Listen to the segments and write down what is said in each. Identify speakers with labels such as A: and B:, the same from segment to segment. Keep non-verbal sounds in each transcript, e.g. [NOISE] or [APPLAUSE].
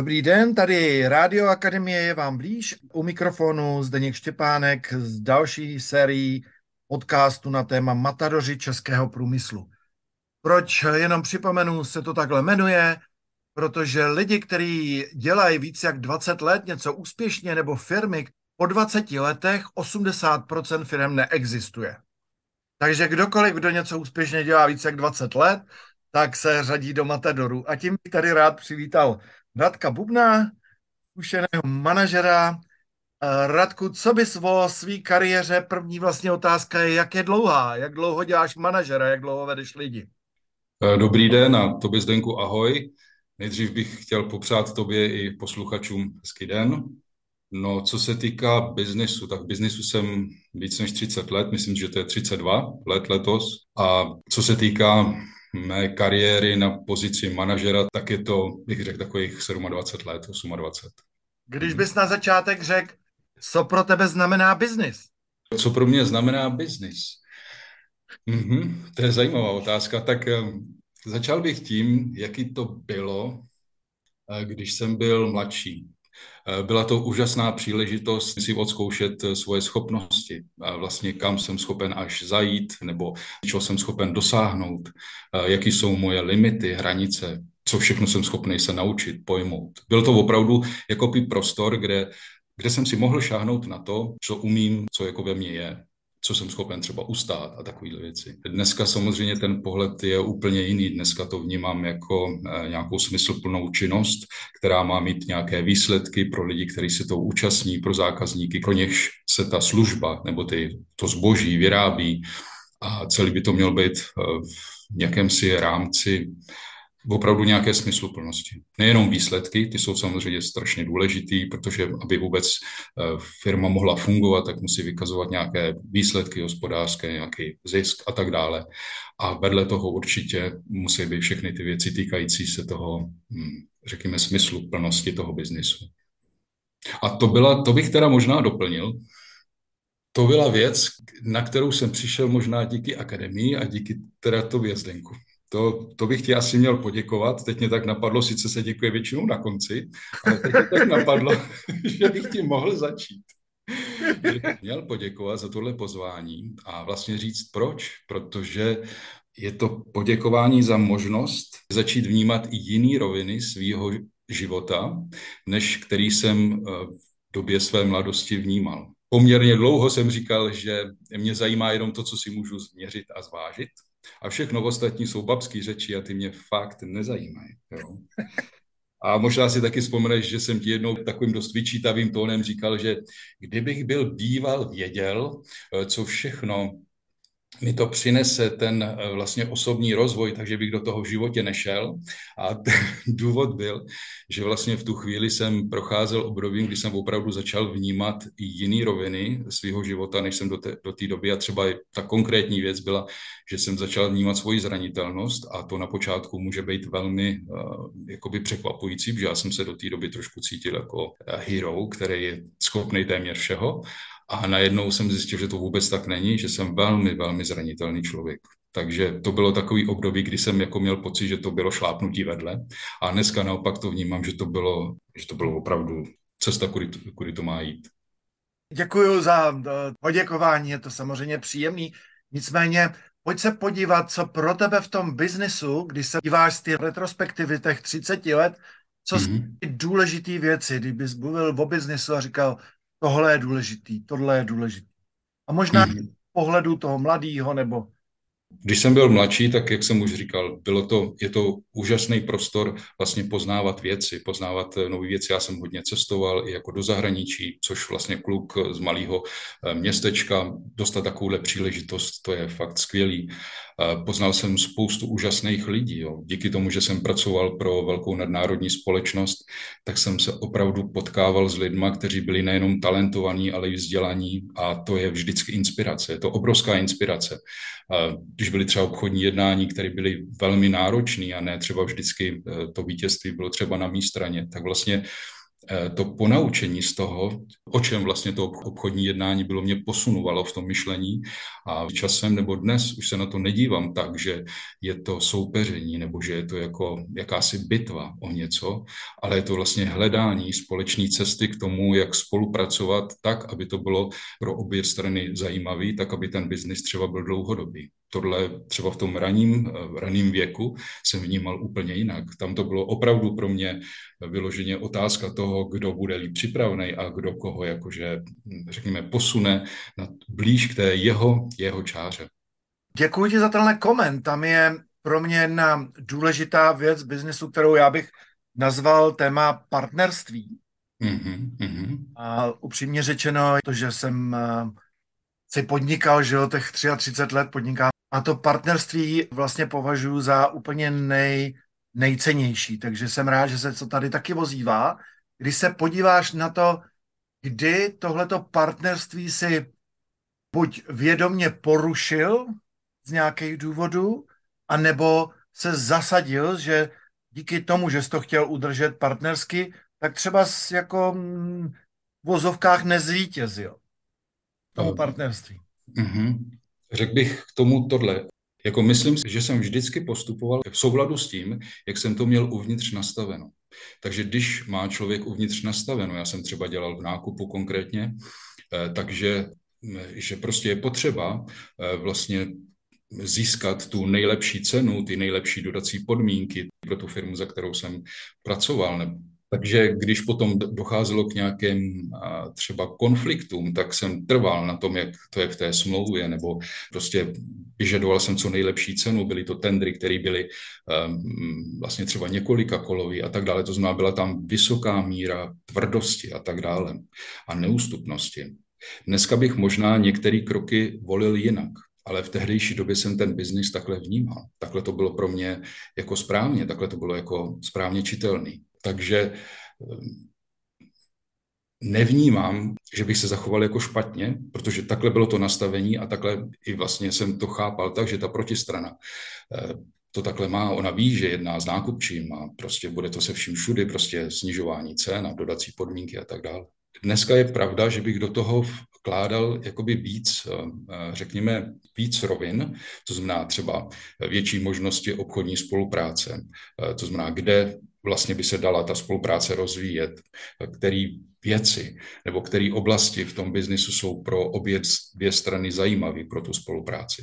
A: Dobrý den, tady Rádio Akademie je vám blíž. U mikrofonu Zdeněk Štěpánek z další sérii podcastu na téma Matadoři českého průmyslu. Proč jenom připomenu, se to takhle jmenuje? Protože lidi, kteří dělají více jak 20 let něco úspěšně nebo firmy, po 20 letech 80% firm neexistuje. Takže kdokoliv, kdo něco úspěšně dělá více jak 20 let, tak se řadí do Matadoru. A tím bych tady rád přivítal Radka Bubna, zkušeného manažera. Radku, co bys o své kariéře? První vlastně otázka je, jak je dlouhá? Jak dlouho děláš manažera? Jak dlouho vedeš lidi?
B: Eh, dobrý den a tobě Zdenku ahoj. Nejdřív bych chtěl popřát tobě i posluchačům hezký den. No, co se týká biznesu, tak biznesu jsem víc než 30 let, myslím, že to je 32 let letos. A co se týká mé kariéry na pozici manažera, tak je to, bych řekl, takových 27 let, 28.
A: Když bys na začátek řekl, co pro tebe znamená biznis?
B: Co pro mě znamená biznis? Mhm, to je zajímavá otázka. Tak um, začal bych tím, jaký to bylo, eh, když jsem byl mladší. Eh, byla to úžasná příležitost si odzkoušet eh, svoje schopnosti, vlastně kam jsem schopen až zajít, nebo čeho jsem schopen dosáhnout, eh, jaký jsou moje limity, hranice, co všechno jsem schopný se naučit, pojmout. Byl to opravdu jako prostor, kde, kde jsem si mohl šáhnout na to, co umím, co jako ve mně je co jsem schopen třeba ustát a takovéhle věci. Dneska samozřejmě ten pohled je úplně jiný. Dneska to vnímám jako eh, nějakou smysluplnou činnost, která má mít nějaké výsledky pro lidi, kteří se to účastní, pro zákazníky, pro něž se ta služba nebo ty, to zboží vyrábí a celý by to měl být eh, v nějakém si rámci opravdu nějaké smysluplnosti. Nejenom výsledky, ty jsou samozřejmě strašně důležitý, protože aby vůbec eh, firma mohla fungovat, tak musí vykazovat nějaké výsledky hospodářské, nějaký zisk a tak dále. A vedle toho určitě musí být všechny ty věci týkající se toho, hm, řekněme, smysluplnosti toho biznisu. A to, byla, to bych teda možná doplnil, to byla věc, na kterou jsem přišel možná díky akademii a díky teda to vězdenku. To, to bych ti asi měl poděkovat. Teď mě tak napadlo, sice se děkuje většinou na konci, ale teď mě tak napadlo, [LAUGHS] že bych ti mohl začít. Měl poděkovat za tohle pozvání a vlastně říct proč, protože je to poděkování za možnost začít vnímat i jiný roviny svého života, než který jsem eh, v době své mladosti vnímal. Poměrně dlouho jsem říkal, že mě zajímá jenom to, co si můžu změřit a zvážit, a všechno ostatní jsou babský řeči a ty mě fakt nezajímají. Jo. A možná si taky vzpomeneš, že jsem ti jednou takovým dost vyčítavým tónem říkal, že kdybych byl býval věděl, eh, co všechno mi to přinese ten eh, vlastně osobní rozvoj, takže bych do toho v životě nešel. A ten [LAUGHS] důvod byl, že vlastně v tu chvíli jsem procházel obdobím, kdy jsem opravdu začal vnímat i jiný roviny svého života, než jsem do té, do doby. A třeba ta konkrétní věc byla, že jsem začal vnímat svoji zranitelnost a to na počátku může být velmi uh, jakoby překvapující, protože já jsem se do té doby trošku cítil jako hero, který je schopný téměř všeho. A najednou jsem zjistil, že to vůbec tak není, že jsem velmi, velmi zranitelný člověk. Takže to bylo takový období, kdy jsem jako měl pocit, že to bylo šlápnutí vedle. A dneska naopak to vnímám, že to bylo, že to bylo opravdu cesta, kudy to, kudy to má jít.
A: Děkuji za eh, poděkování, je to samozřejmě příjemný. Nicméně pojď se podívat, co pro tebe v tom biznesu, když se díváš z ty retrospektivy těch 30 let, co mm-hmm. jsou ty důležité věci, kdybys mluvil o biznesu a říkal, tohle je důležitý, tohle je důležitý. A možná mm-hmm. pohledu toho mladého nebo
B: když jsem byl mladší, tak jak jsem už říkal, bylo to, je to úžasný prostor vlastně poznávat věci, poznávat eh, nové věci. Já jsem hodně cestoval i jako do zahraničí, což vlastně kluk z malého eh, městečka dostat takovouhle příležitost, to je fakt skvělý. Poznal jsem spoustu úžasných lidí. Jo. Díky tomu, že jsem pracoval pro velkou nadnárodní společnost, tak jsem se opravdu potkával s lidmi, kteří byli nejenom talentovaní, ale i vzdělaní a to je vždycky inspirace. Je to obrovská inspirace. Když byly třeba obchodní jednání, které byly velmi náročné a ne třeba vždycky eh, to vítězství bylo třeba na mé straně, tak vlastně to ponaučení z toho, o čem vlastně to obchodní jednání bylo, mě posunovalo v tom myšlení. A časem nebo dnes už se na to nedívám tak, že je to soupeření nebo že je to jako jakási bitva o něco, ale je to vlastně hledání společné cesty k tomu, jak spolupracovat tak, aby to bylo pro obě strany zajímavý, tak, aby ten biznis třeba byl dlouhodobý tohle třeba v tom raním, raným věku jsem vnímal úplně jinak. Tam to bylo opravdu pro mě vyloženě otázka toho, kdo bude líp připravený a kdo koho jakože, řekněme, posune na, blíž k té jeho, jeho čáře.
A: Děkuji ti za tenhle koment. Tam je pro mě jedna důležitá věc biznesu, kterou já bych nazval téma partnerství. Mm-hmm, mm-hmm. A upřímně řečeno, to, že jsem eh, si podnikal, že jo, těch 33 let podnikám a to partnerství vlastně považuji za úplně nej, nejcennější. Takže jsem rád, že se to tady taky vozívá. Když se podíváš na to, kdy tohleto partnerství si buď vědomně porušil z nějakých důvodů, anebo se zasadil, že díky tomu, že jsi to chtěl udržet partnersky, tak třeba jako mm, v vozovkách nezvítězil tomu partnerství.
B: Mm-hmm. Řekl bych k tomu tohle. Jako myslím si, že jsem vždycky postupoval v souladu s tím, jak jsem to měl uvnitř nastaveno. Takže když má člověk uvnitř nastaveno, já jsem třeba dělal v nákupu konkrétně, eh, takže eh, že prostě je potřeba eh, vlastně získat tu nejlepší cenu, ty nejlepší dodací podmínky pro tu firmu, za kterou jsem pracoval, takže když potom docházelo k nějakým třeba konfliktům, tak jsem trval na tom, jak to je v té smlouvě, nebo prostě vyžadoval jsem co nejlepší cenu. Byly to tendry, které byly um, vlastně třeba několika kolový a tak dále. To znamená, byla tam vysoká míra tvrdosti a tak dále a neústupnosti. Dneska bych možná některé kroky volil jinak, ale v tehdejší době jsem ten biznis takhle vnímal. Takhle to bylo pro mě jako správně, takhle to bylo jako správně čitelný. Takže ehm, nevnímám, že bych se zachoval jako špatně, protože takhle bylo to nastavení a takhle i vlastně jsem to chápal tak, že ta protistrana ehm, to takhle má, ona ví, že jedná s nákupčím a prostě bude to se vším všudy, prostě snižování cen a dodací podmínky a tak dále. Dneska je pravda, že bych do toho vkládal jakoby víc, ehm, řekněme, víc rovin, to znamená třeba větší možnosti obchodní spolupráce, to znamená, kde vlastně by se dala ta spolupráce rozvíjet, které věci nebo které oblasti v tom biznisu jsou pro obě dvě strany zajímavé pro tu spolupráci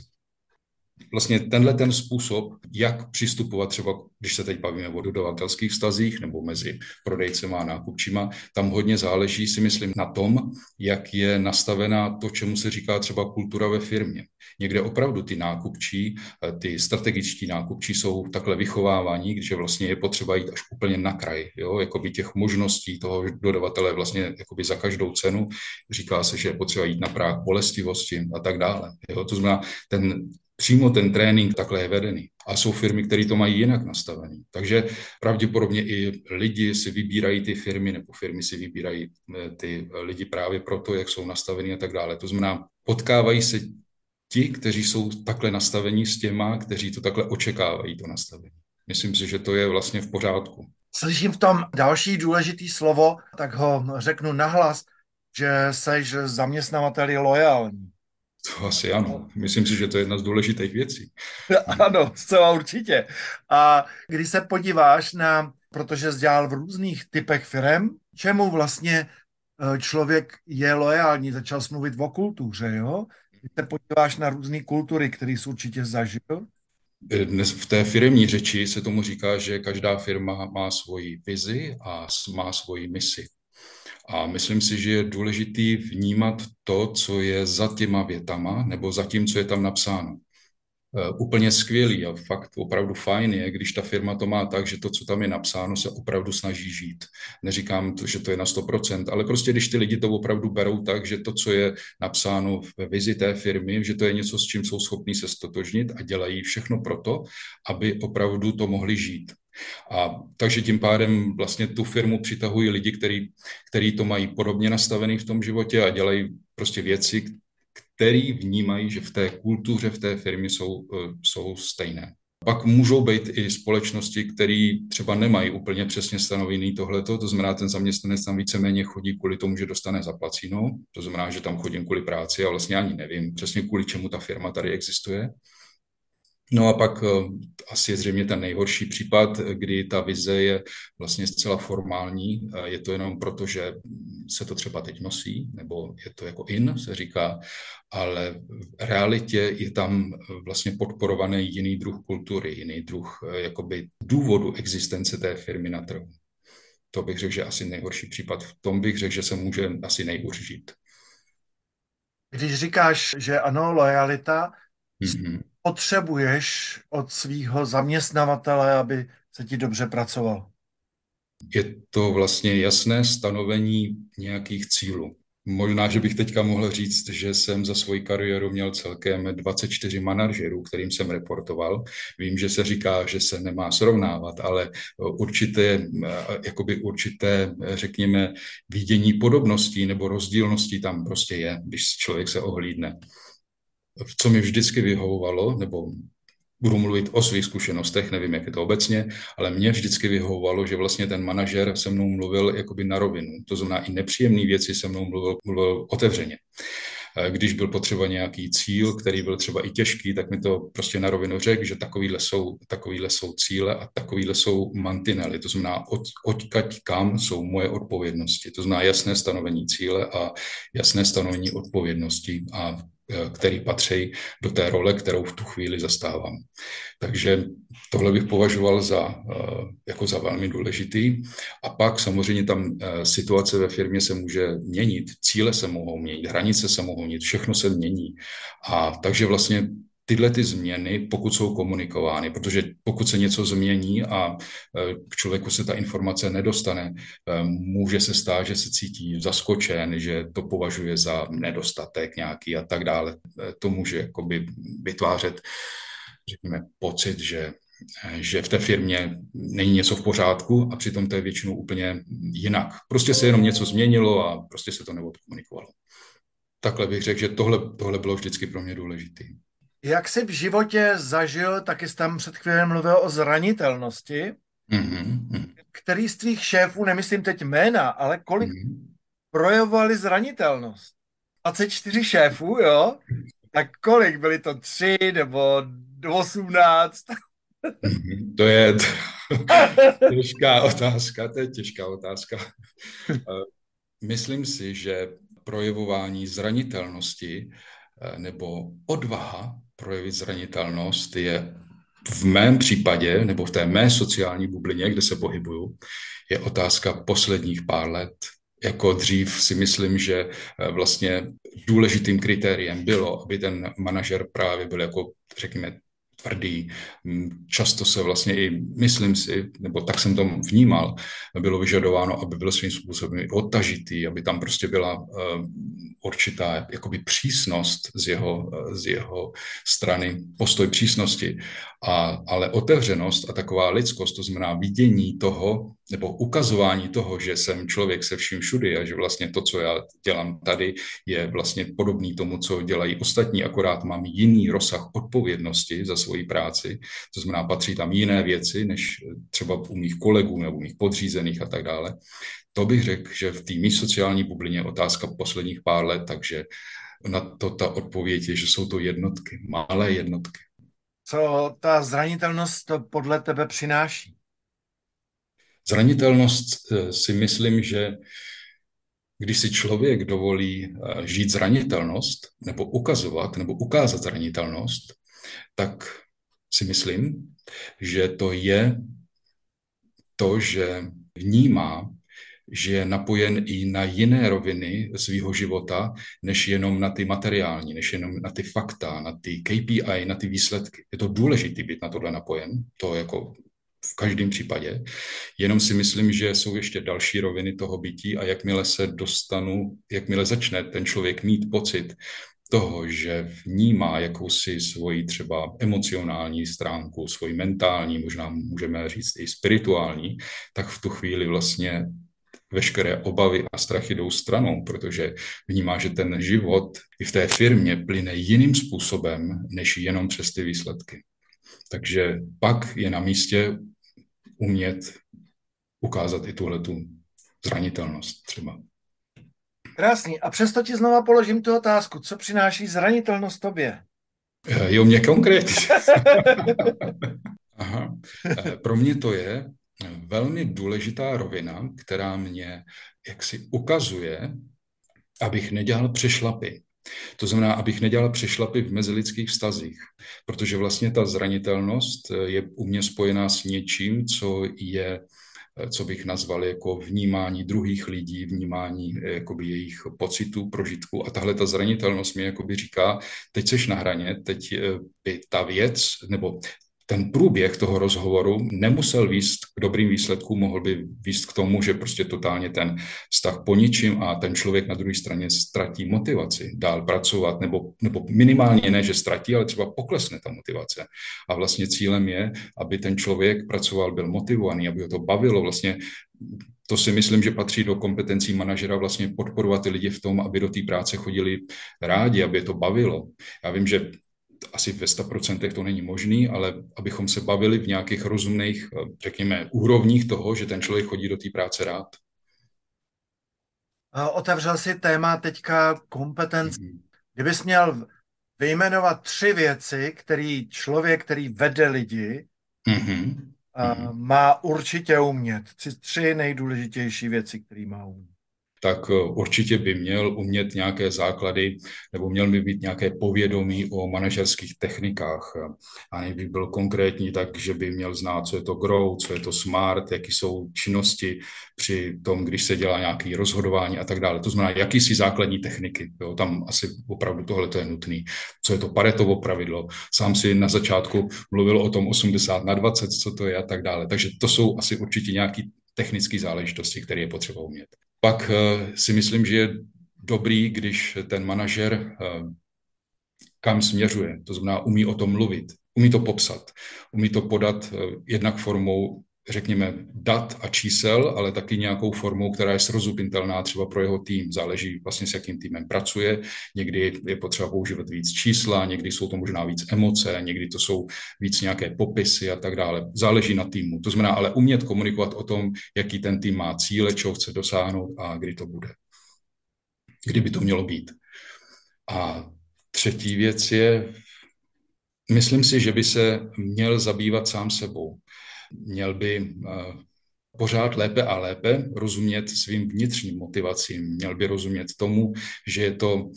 B: vlastně tenhle ten způsob, jak přistupovat třeba, když se teď bavíme o dodavatelských vztazích nebo mezi prodejcem a nákupčíma, tam hodně záleží, si myslím, na tom, jak je nastavená to, čemu se říká třeba kultura ve firmě. Někde opravdu ty nákupčí, ty strategičtí nákupčí jsou takhle vychovávání, když vlastně je potřeba jít až úplně na kraj, jo? jakoby těch možností toho dodavatele vlastně jakoby za každou cenu. Říká se, že je potřeba jít na práh bolestivosti a tak dále. Jo? To znamená, ten přímo ten trénink takhle je vedený. A jsou firmy, které to mají jinak nastavený. Takže pravděpodobně i lidi si vybírají ty firmy, nebo firmy si vybírají eh, ty lidi právě proto, jak jsou nastavení a tak dále. To znamená, potkávají se ti, kteří jsou takhle nastavení s těma, kteří to takhle očekávají, to nastavení. Myslím si, že to je vlastně v pořádku.
A: Slyším v tom další důležitý slovo, tak ho řeknu nahlas, že seš zaměstnavateli lojální.
B: To asi ano. Myslím si, že to je jedna z důležitých věcí. [LAUGHS]
A: Ano, zcela určitě. A když se podíváš na, protože jsi dělal v různých typech firm, čemu vlastně eh, člověk je loajální, začal mluvit o kultuře, jo? Když se podíváš na různé kultury, které jsi určitě zažil,
B: dnes v té firmní řeči se tomu říká, že každá firma má svoji vizi a má svoji misi. A myslím si, že je důležitý vnímat to, co je za těma větama, nebo za tím, co je tam napsáno. E, úplně skvělý a fakt opravdu fajn je, když ta firma to má tak, že to, co tam je napsáno, se opravdu snaží žít. Neříkám, to, že to je na 100%, ale prostě když ty lidi to opravdu berou tak, že to, co je napsáno ve vizi té firmy, že to je něco, s čím jsou schopní se stotožnit a dělají všechno proto, aby opravdu to mohli žít. A takže tím pádem vlastně tu firmu přitahují lidi, který, který to mají podobně nastavený v tom životě a dělají prostě věci, které vnímají, že v té kultuře, v té firmě jsou, eh, jsou stejné. Pak můžou být i společnosti, které třeba nemají úplně přesně stanovený tohleto, to znamená, ten zaměstnanec tam víceméně chodí kvůli tomu, že dostane zaplacíno, to znamená, že tam chodím kvůli práci a vlastně ani nevím přesně kvůli čemu ta firma tady existuje. No a pak eh, asi je zřejmě ten nejhorší případ, kdy ta vize je vlastně zcela formální. Je to jenom proto, že se to třeba teď nosí, nebo je to jako in, se říká, ale v realitě je tam vlastně podporovaný jiný druh kultury, jiný druh eh, jakoby důvodu existence té firmy na trhu. To bych řekl, že asi nejhorší případ. V tom bych řekl, že se může asi nejhůř žít.
A: Když říkáš, že ano, lojalita, mm-hmm potřebuješ od svého zaměstnavatele, aby se ti dobře pracoval?
B: Je to vlastně jasné stanovení nějakých cílů. Možná, že bych teďka mohl říct, že jsem za svoji kariéru měl celkem 24 manažerů, kterým jsem reportoval. Vím, že se říká, že se nemá srovnávat, ale určité, jakoby určité, řekněme, vidění podobností nebo rozdílností tam prostě je, když člověk se ohlídne co mi vždycky vyhovovalo, nebo budu mluvit o svých zkušenostech, nevím, jak je to obecně, ale mě vždycky vyhovovalo, že vlastně ten manažer se mnou mluvil jakoby na rovinu. To znamená, i nepříjemné věci se mnou mluvil, mluvil otevřeně. Když byl potřeba nějaký cíl, který byl třeba i těžký, tak mi to prostě na rovinu řekl, že takovýhle jsou, takovýhle jsou cíle a takovýhle jsou mantinely. To znamená, od, odkaď kam jsou moje odpovědnosti. To znamená jasné stanovení cíle a jasné stanovení odpovědnosti a Eh, který patří do té role, kterou v tu chvíli zastávám. Takže tohle bych považoval za, eh, jako za velmi důležitý. A pak samozřejmě tam eh, situace ve firmě se může měnit, cíle se mohou měnit, hranice se mohou měnit, všechno se mění. A takže vlastně tyhle ty změny, pokud jsou komunikovány, protože pokud se něco změní a e, k člověku se ta informace nedostane, e, může se stát, že se cítí zaskočen, že to považuje za nedostatek nějaký a tak dále. E, to může jakoby vytvářet, řekněme, pocit, že že v té firmě není něco v pořádku a přitom to je většinou úplně jinak. Prostě se jenom něco změnilo a prostě se to neodkomunikovalo. Takhle bych řekl, že tohle, tohle bylo vždycky pro mě důležité.
A: Jak jsi v životě zažil, taky jsi tam před chvíli mluvil o zranitelnosti, mm-hmm. který z tvých šéfů, nemyslím teď jména, ale kolik mm-hmm. projevovali zranitelnost? 24 šéfů, jo? Tak kolik? Byly to tři nebo 18?
B: Mhm. To je [LAUGHS] těžká otázka, to je těžká otázka. [LAUGHS] Eh, myslím si, že projevování zranitelnosti eh, nebo odvaha projevit zranitelnost je v mém případě, nebo v té mé sociální bublině, kde se pohybuju, je otázka posledních pár let. Jako dřív si myslím, že eh, vlastně důležitým kritériem bylo, aby ten manažer právě byl jako, řekněme, tvrdý. Mm, často se vlastně i, myslím si, nebo tak jsem to vnímal, bylo vyžadováno, aby byl svým způsobem odtažitý, aby tam prostě byla uh, určitá jakoby přísnost z jeho, z jeho strany, postoj přísnosti, a, ale otevřenost a taková lidskost, to znamená vidění toho, nebo ukazování toho, že jsem člověk se vším všudy a že vlastně to, co já dělám tady, je vlastně podobný tomu, co dělají ostatní, akorát mám jiný rozsah odpovědnosti za svoji práci, to znamená, patří tam jiné věci, než třeba u mých kolegů nebo u mých podřízených a tak dále. To bych řekl, že v té sociální bublině otázka posledních pár let, takže na to ta odpověď je, že jsou to jednotky, malé jednotky.
A: Co ta zranitelnost podle tebe přináší?
B: Zranitelnost eh, si myslím, že když si člověk dovolí eh, žít zranitelnost, nebo ukazovat, nebo ukázat zranitelnost, tak si myslím, že to je to, že vnímá, že je napojen i na jiné roviny svého života, než jenom na ty materiální, než jenom na ty fakta, na ty KPI, na ty výsledky. Je to důležité být na tohle napojen, to jako v každém případě. Jenom si myslím, že jsou ještě další roviny toho bytí a jakmile se dostanu, jakmile začne ten člověk mít pocit toho, že vnímá jakousi svoji třeba emocionální stránku, svoji mentální, možná můžeme říct i spirituální, tak v tu chvíli vlastně veškeré obavy a strachy jdou stranou, protože vnímá, že ten život i v té firmě plyne jiným způsobem, než jenom přes ty výsledky. Takže pak je na místě umět ukázat i tuhletu zranitelnost třeba.
A: Krásný. A přesto ti znova položím tu otázku. Co přináší zranitelnost tobě?
B: Eh, jo, mě konkrétně. [LAUGHS] Aha. Eh, pro mě to je velmi důležitá rovina, která mě jaksi ukazuje, abych nedělal přešlapy. To znamená, abych nedělal přešlapy v mezilidských vztazích, protože vlastně ta zranitelnost je u mě spojená s něčím, co je co bych nazval jako vnímání druhých lidí, vnímání jakoby jejich pocitů, prožitků. A tahle ta zranitelnost mi jakoby říká, teď seš na hraně, teď by ta věc, nebo ten průběh toho rozhovoru nemusel výst k dobrým výsledkům, mohl by výst k tomu, že prostě totálně ten vztah poničím a ten člověk na druhé straně ztratí motivaci dál pracovat, nebo, nebo minimálně ne, že ztratí, ale třeba poklesne ta motivace. A vlastně cílem je, aby ten člověk pracoval, byl motivovaný, aby ho to bavilo. Vlastně to si myslím, že patří do kompetencí manažera vlastně podporovat ty lidi v tom, aby do té práce chodili rádi, aby je to bavilo. Já vím, že asi ve 100% to není možný, ale abychom se bavili v nějakých rozumných, eh, řekněme, úrovních toho, že ten člověk chodí do té práce rád.
A: Otevřel si téma teďka kompetenci. Mm-hmm. Kdybys měl vyjmenovat tři věci, který člověk, který vede lidi, mm-hmm. má určitě umět. Tři nejdůležitější věci, které má umět
B: tak eh, určitě by měl umět nějaké základy nebo měl by být nějaké povědomí o manažerských technikách. A by byl konkrétní, tak, že by měl znát, co je to grow, co je to smart, jaký jsou činnosti při tom, když se dělá nějaké rozhodování a tak dále. To znamená, jaký si základní techniky. Jo? Tam asi opravdu tohle je nutné. Co je to Paretovo pravidlo. Sám si na začátku mluvil o tom 80 na 20, co to je a tak dále. Takže to jsou asi určitě nějaké technické záležitosti, které je potřeba umět. Pak eh, si myslím, že je dobrý, když ten manažer eh, kam směřuje, to znamená umí o tom mluvit, umí to popsat, umí to podat eh, jednak formou řekněme, dat a čísel, ale taky nějakou formou, která je srozumitelná třeba pro jeho tým. Záleží vlastně s jakým týmem pracuje. Někdy je potřeba používat víc čísla, někdy jsou to možná víc emoce, někdy to jsou víc nějaké popisy a tak dále. Záleží na týmu. To znamená ale umět komunikovat o tom, jaký ten tým má cíle, čeho chce dosáhnout a kdy to bude. Kdyby to mělo být. A třetí věc je, myslím si, že by se měl zabývat sám sebou měl by eh, pořád lépe a lépe rozumět svým vnitřním motivacím. Měl by rozumět tomu, že je to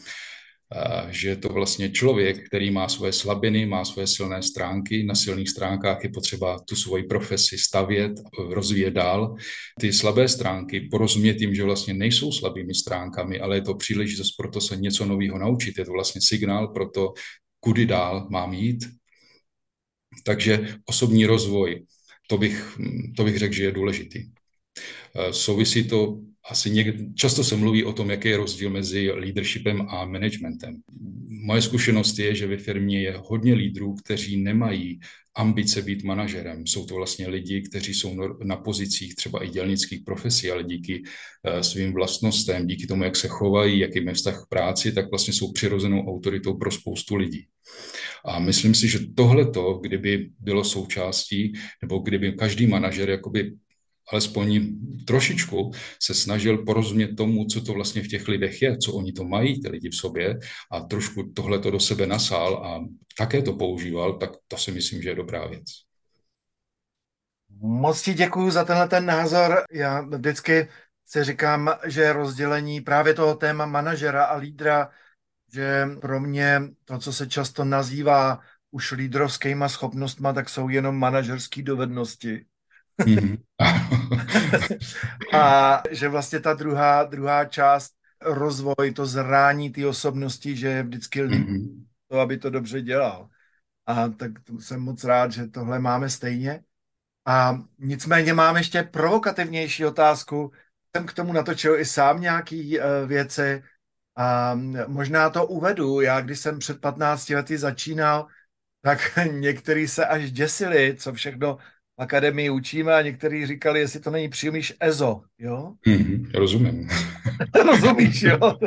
B: eh, že je to vlastně člověk, který má svoje slabiny, má svoje silné stránky. Na silných stránkách je potřeba tu svoji profesi stavět, rozvíjet dál. Ty slabé stránky porozumět tím, že vlastně nejsou slabými stránkami, ale je to příležitost pro to se něco nového naučit. Je to vlastně signál pro to, kudy dál mám jít. Takže osobní rozvoj, to bych, to bych řekl, že je důležitý. Eh, souvisí to asi někdy, často se mluví o tom, jaký je rozdíl mezi leadershipem a managementem. Moje zkušenost je, že ve firmě je hodně lídrů, kteří nemají ambice být manažerem. Jsou to vlastně lidi, kteří jsou na pozicích třeba i dělnických profesí, ale díky eh, svým vlastnostem, díky tomu, jak se chovají, jaký je vztah k práci, tak vlastně jsou přirozenou autoritou pro spoustu lidí. A myslím si, že tohleto, kdyby bylo součástí, nebo kdyby každý manažer jakoby alespoň trošičku se snažil porozumět tomu, co to vlastně v těch lidech je, co oni to mají, ty lidi v sobě a trošku tohle to do sebe nasál a také to používal, tak to si myslím, že je dobrá věc.
A: Moc ti děkuji za tenhle ten názor. Já vždycky si říkám, že rozdělení právě toho téma manažera a lídra že pro mě to, co se často nazývá už lídrovskýma schopnostma, tak jsou jenom manažerské dovednosti. Mm-hmm. [LAUGHS] a že vlastně ta druhá, druhá část, rozvoj, to zrání té osobnosti, že je vždycky mm-hmm. to, aby to dobře dělal. A tak jsem moc rád, že tohle máme stejně. A nicméně mám ještě provokativnější otázku. Jsem k tomu natočil i sám nějaký uh, věci, a možná to uvedu. Já, když jsem před 15 lety začínal, tak [LAUGHS] někteří se až děsili, co všechno akademii učíme a někteří říkali, jestli to není příliš EZO, jo?
B: Mm-hmm, rozumím. [LAUGHS]
A: Rozumíš, jo?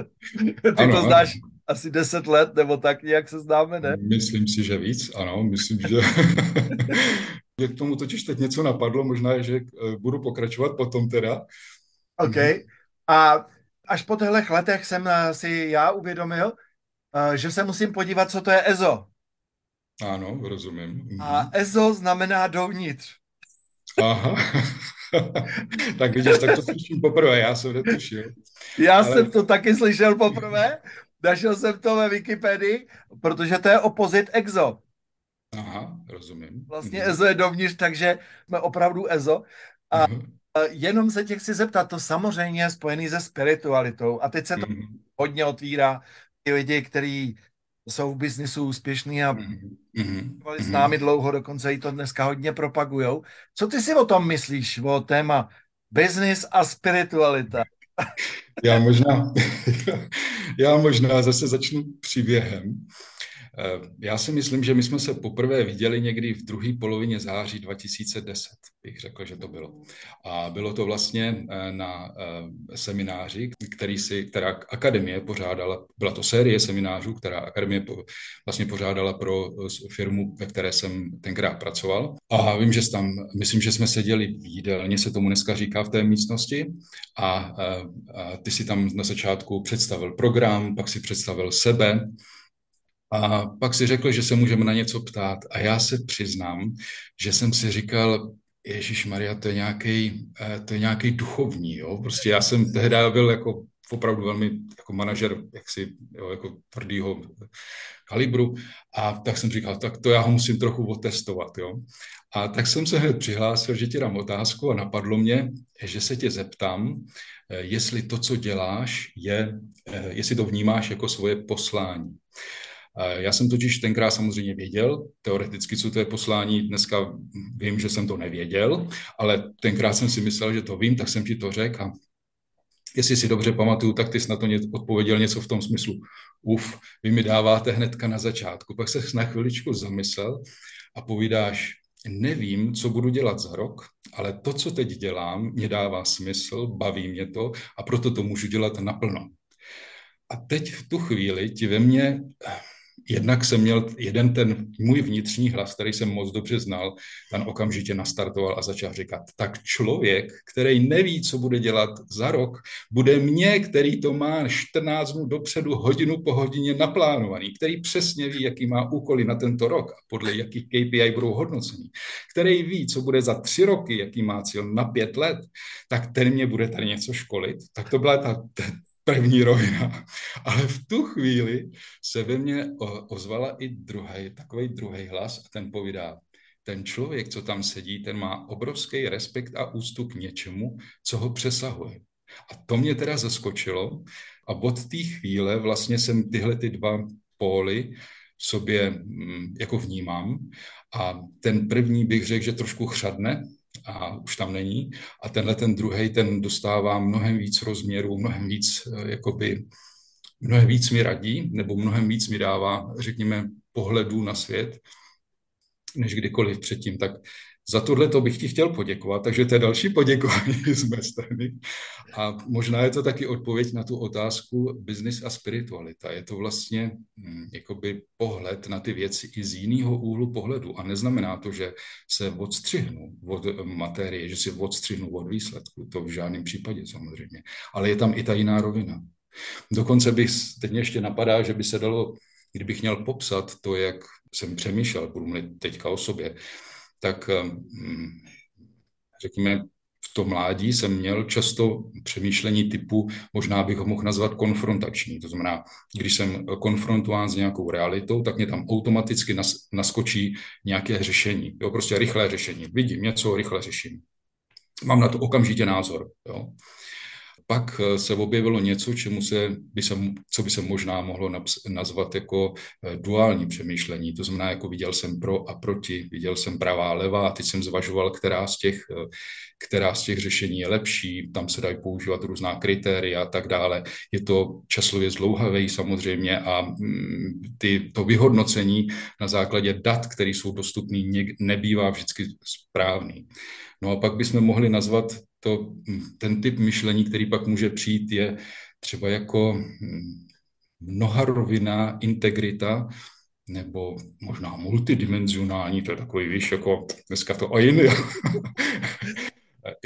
A: Ty ano, to znáš asi deset let, nebo tak nějak se známe, ne?
B: Myslím si, že víc, ano, myslím, že... [LAUGHS] Mě k tomu totiž teď něco napadlo, možná, že eh, budu pokračovat potom teda.
A: OK. A až po těchto letech jsem eh, si já uvědomil, eh, že se musím podívat, co to je EZO.
B: Ano, rozumím.
A: A mhm. EZO znamená dovnitř.
B: Aha. [LAUGHS] tak vidíš, tak to slyším poprvé, já jsem netušil.
A: Já Ale... jsem to taky slyšel poprvé, našel jsem to ve Wikipedii, protože to je opozit EXO.
B: Aha, rozumím.
A: Vlastně mm. EZO je dovnitř, takže jsme opravdu EZO. A mm. jenom se tě chci zeptat, to samozřejmě je spojený se spiritualitou. A teď se to mm. hodně otvírá. Ty lidi, kteří jsou v biznisu úspěšní a mm-hmm. s námi dlouho, dokonce i to dneska hodně propagujou. Co ty si o tom myslíš, o téma business a spiritualita?
B: Já možná, [LAUGHS] já možná zase začnu příběhem. Eh, já si myslím, že my jsme se poprvé viděli někdy v druhé polovině září 2010, bych řekl, že to bylo. A bylo to vlastně eh, na eh, semináři, který si, která akademie pořádala, byla to série seminářů, která akademie vlastně pořádala pro firmu, ve které jsem tenkrát pracoval. A vím, že tam, myslím, že jsme seděli v jídelně, se tomu dneska říká v té místnosti, a, a ty si tam na začátku představil program, pak si představil sebe, a pak si řekl, že se můžeme na něco ptát. A já se přiznám, že jsem si říkal, Ježíš Maria, to je nějaký, eh, to je nějaký duchovní, jo. Prostě já jsem tehdy byl jako opravdu velmi jako manažer jaksi, jo, jako tvrdýho kalibru a tak jsem říkal, tak to já ho musím trochu otestovat, jo. A tak jsem se hned přihlásil, že ti dám otázku a napadlo mě, že se tě zeptám, eh, jestli to, co děláš, je, eh, jestli to vnímáš jako svoje poslání. Já jsem totiž tenkrát samozřejmě věděl, teoreticky, co to je poslání, dneska vím, že jsem to nevěděl, ale tenkrát jsem si myslel, že to vím, tak jsem ti to řekl a jestli si dobře pamatuju, tak ty jsi na to odpověděl něco v tom smyslu, uf, vy mi dáváte hnedka na začátku, pak se na chviličku zamyslel a povídáš, nevím, co budu dělat za rok, ale to, co teď dělám, mě dává smysl, baví mě to a proto to můžu dělat naplno. A teď v tu chvíli ti ve mně jednak jsem měl jeden ten můj vnitřní hlas, který jsem moc dobře znal, ten okamžitě nastartoval a začal říkat, tak člověk, který neví, co bude dělat za rok, bude mě, který to má 14 dnů dopředu, hodinu po hodině naplánovaný, který přesně ví, jaký má úkoly na tento rok a podle jakých KPI budou hodnocení, který ví, co bude za tři roky, jaký má cíl na pět let, tak ten mě bude tady něco školit. Tak to byla ta, první rovina. [LAUGHS] Ale v tu chvíli se ve mně ozvala i druhý, takový druhý hlas a ten povídá, ten člověk, co tam sedí, ten má obrovský respekt a ústup k něčemu, co ho přesahuje. A to mě teda zaskočilo a od té chvíle vlastně jsem tyhle ty dva póly v sobě mm, jako vnímám. A ten první bych řekl, že trošku chřadne, a už tam není. A tenhle ten druhý, ten dostává mnohem víc rozměrů, mnohem víc, eh, jakoby, mnohem víc mi radí, nebo mnohem víc mi dává, řekněme, pohledů na svět, než kdykoliv předtím. Tak za tohle to bych ti chtěl poděkovat, takže to je další poděkování [LAUGHS] z mé strany. A možná je to taky odpověď na tu otázku business a spiritualita. Je to vlastně hm, jakoby pohled na ty věci i z jiného úhlu pohledu. A neznamená to, že se odstřihnu od materie, že si odstřihnu od výsledku. To v žádném případě samozřejmě. Ale je tam i ta jiná rovina. Dokonce bych, teď mě ještě napadá, že by se dalo, kdybych měl popsat to, jak jsem přemýšlel, budu mluvit teďka o sobě, tak hm, řekněme, v tom mládí jsem měl často přemýšlení typu, možná bych ho mohl nazvat konfrontační. To znamená, když jsem konfrontován s nějakou realitou, tak mě tam automaticky nas, naskočí nějaké řešení. Jo, prostě rychlé řešení. Vidím něco, rychle řeším. Mám na to okamžitě názor. Jo pak eh, se objevilo něco, čemu se, by se, co by se možná mohlo nazvat jako eh, duální přemýšlení. To znamená, jako viděl jsem pro a proti, viděl jsem pravá a levá a teď jsem zvažoval, která z těch, eh, která z těch řešení je lepší, tam se dají používat různá kritéria a tak dále. Je to časově zdlouhavý samozřejmě a mm, ty, to vyhodnocení na základě dat, které jsou dostupné, nebývá vždycky správný. No a pak bychom mohli nazvat to, ten typ myšlení, který pak může přijít, je třeba jako hm, mnoharovinná integrita, nebo možná multidimenzionální, to je takový, víš, jako dneska to ajin, [LAUGHS]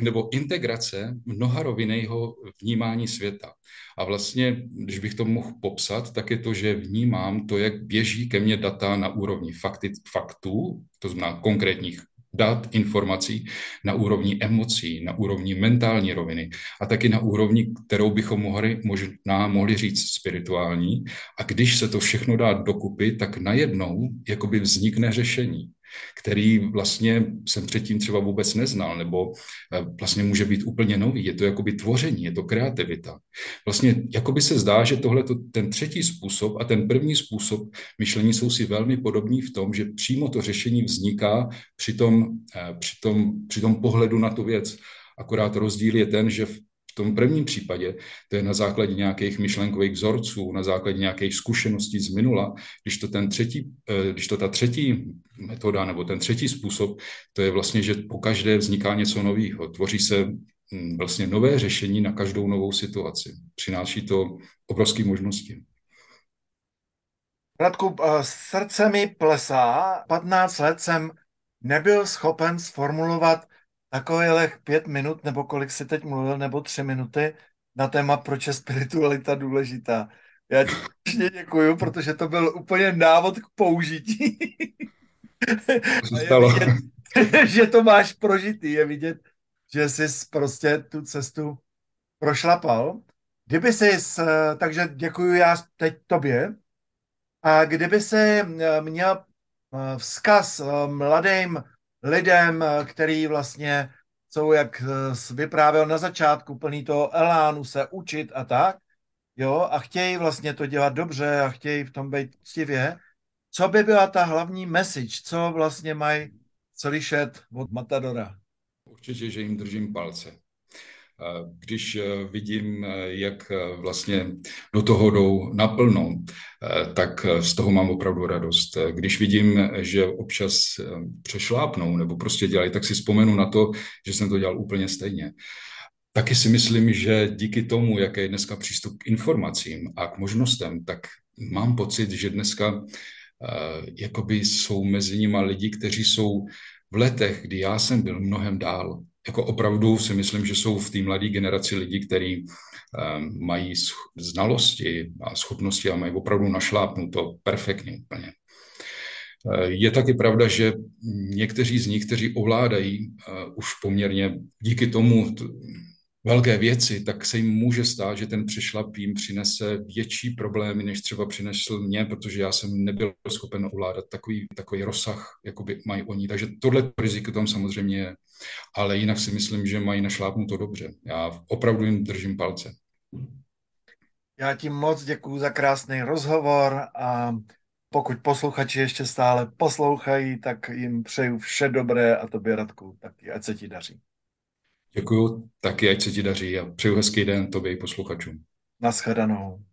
B: nebo integrace mnoharovinného vnímání světa. A vlastně, když bych to mohl popsat, tak je to, že vnímám to, jak běží ke mně data na úrovni fakty, faktů, to znamená konkrétních dat, informací na úrovni emocí, na úrovni mentální roviny a taky na úrovni, kterou bychom mohli, možná mohli říct spirituální. A když se to všechno dá dokupy, tak najednou jakoby vznikne řešení který vlastně jsem předtím třeba vůbec neznal, nebo eh, vlastně může být úplně nový. Je to jakoby tvoření, je to kreativita. Vlastně jakoby se zdá, že tohle ten třetí způsob a ten první způsob myšlení jsou si velmi podobní v tom, že přímo to řešení vzniká při tom, eh, při tom, při tom pohledu na tu věc. Akorát rozdíl je ten, že v tom prvním případě to je na základě nějakých myšlenkových vzorců, na základě nějakých zkušeností z minula, když to, ten třetí, eh, když to ta třetí metoda nebo ten třetí způsob, to je vlastně, že po každé vzniká něco nového. Tvoří se hm, vlastně nové řešení na každou novou situaci. Přináší to obrovské možnosti.
A: Radku, eh, srdce mi plesá. 15 let jsem nebyl schopen sformulovat takových pět minut, nebo kolik si teď mluvil, nebo tři minuty na téma, proč je spiritualita důležitá. Já ti děkuju, protože to byl úplně návod k použití.
B: stalo?
A: Vidět, [LAUGHS] že to máš prožitý, je vidět, že jsi prostě tu cestu prošlapal. Kdyby jsi, takže děkuji já teď tobě, a kdyby se měl eh, vzkaz eh, mladým lidem, eh, který vlastně jsou, jak eh, vyprávěl na začátku, plný toho elánu se učit a tak, jo, a chtějí vlastně to dělat dobře a chtějí v tom být ctivě, co by byla ta hlavní message, co vlastně mají slyšet od Matadora?
B: Určitě, že jim držím palce. Když eh, vidím, eh, jak eh, vlastně do toho jdou naplno, tak z toho mám opravdu radost. Když vidím, že občas přešlápnou nebo prostě dělají, tak si vzpomenu na to, že jsem to dělal úplně stejně. Taky si myslím, že díky tomu, jaký je dneska přístup k informacím a k možnostem, tak mám pocit, že dneska jakoby jsou mezi nimi lidi, kteří jsou v letech, kdy já jsem byl mnohem dál jako opravdu si myslím, že jsou v té mladé generaci lidi, kteří um, mají znalosti a schopnosti a mají opravdu našlápnuto perfektně úplně. Uh, je taky pravda, že někteří z nich, kteří ovládají uh, už poměrně díky tomu velké věci, tak se jim může stát, že ten přešlap jim přinese větší problémy, než třeba přinesl mě, protože já jsem nebyl schopen ovládat takový, takový rozsah, jako by mají oni. Takže tohle riziko tam samozřejmě je. Ale jinak si myslím, že mají to dobře. Já opravdu jim držím palce.
A: Já ti moc děkuji za krásný rozhovor a pokud posluchači ještě stále poslouchají, tak jim přeju vše dobré a tobě Radku, tak ať se ti daří.
B: Děkuju, taky ať se ti daří a přeju hezký den tobě i posluchačům.
A: Naschledanou.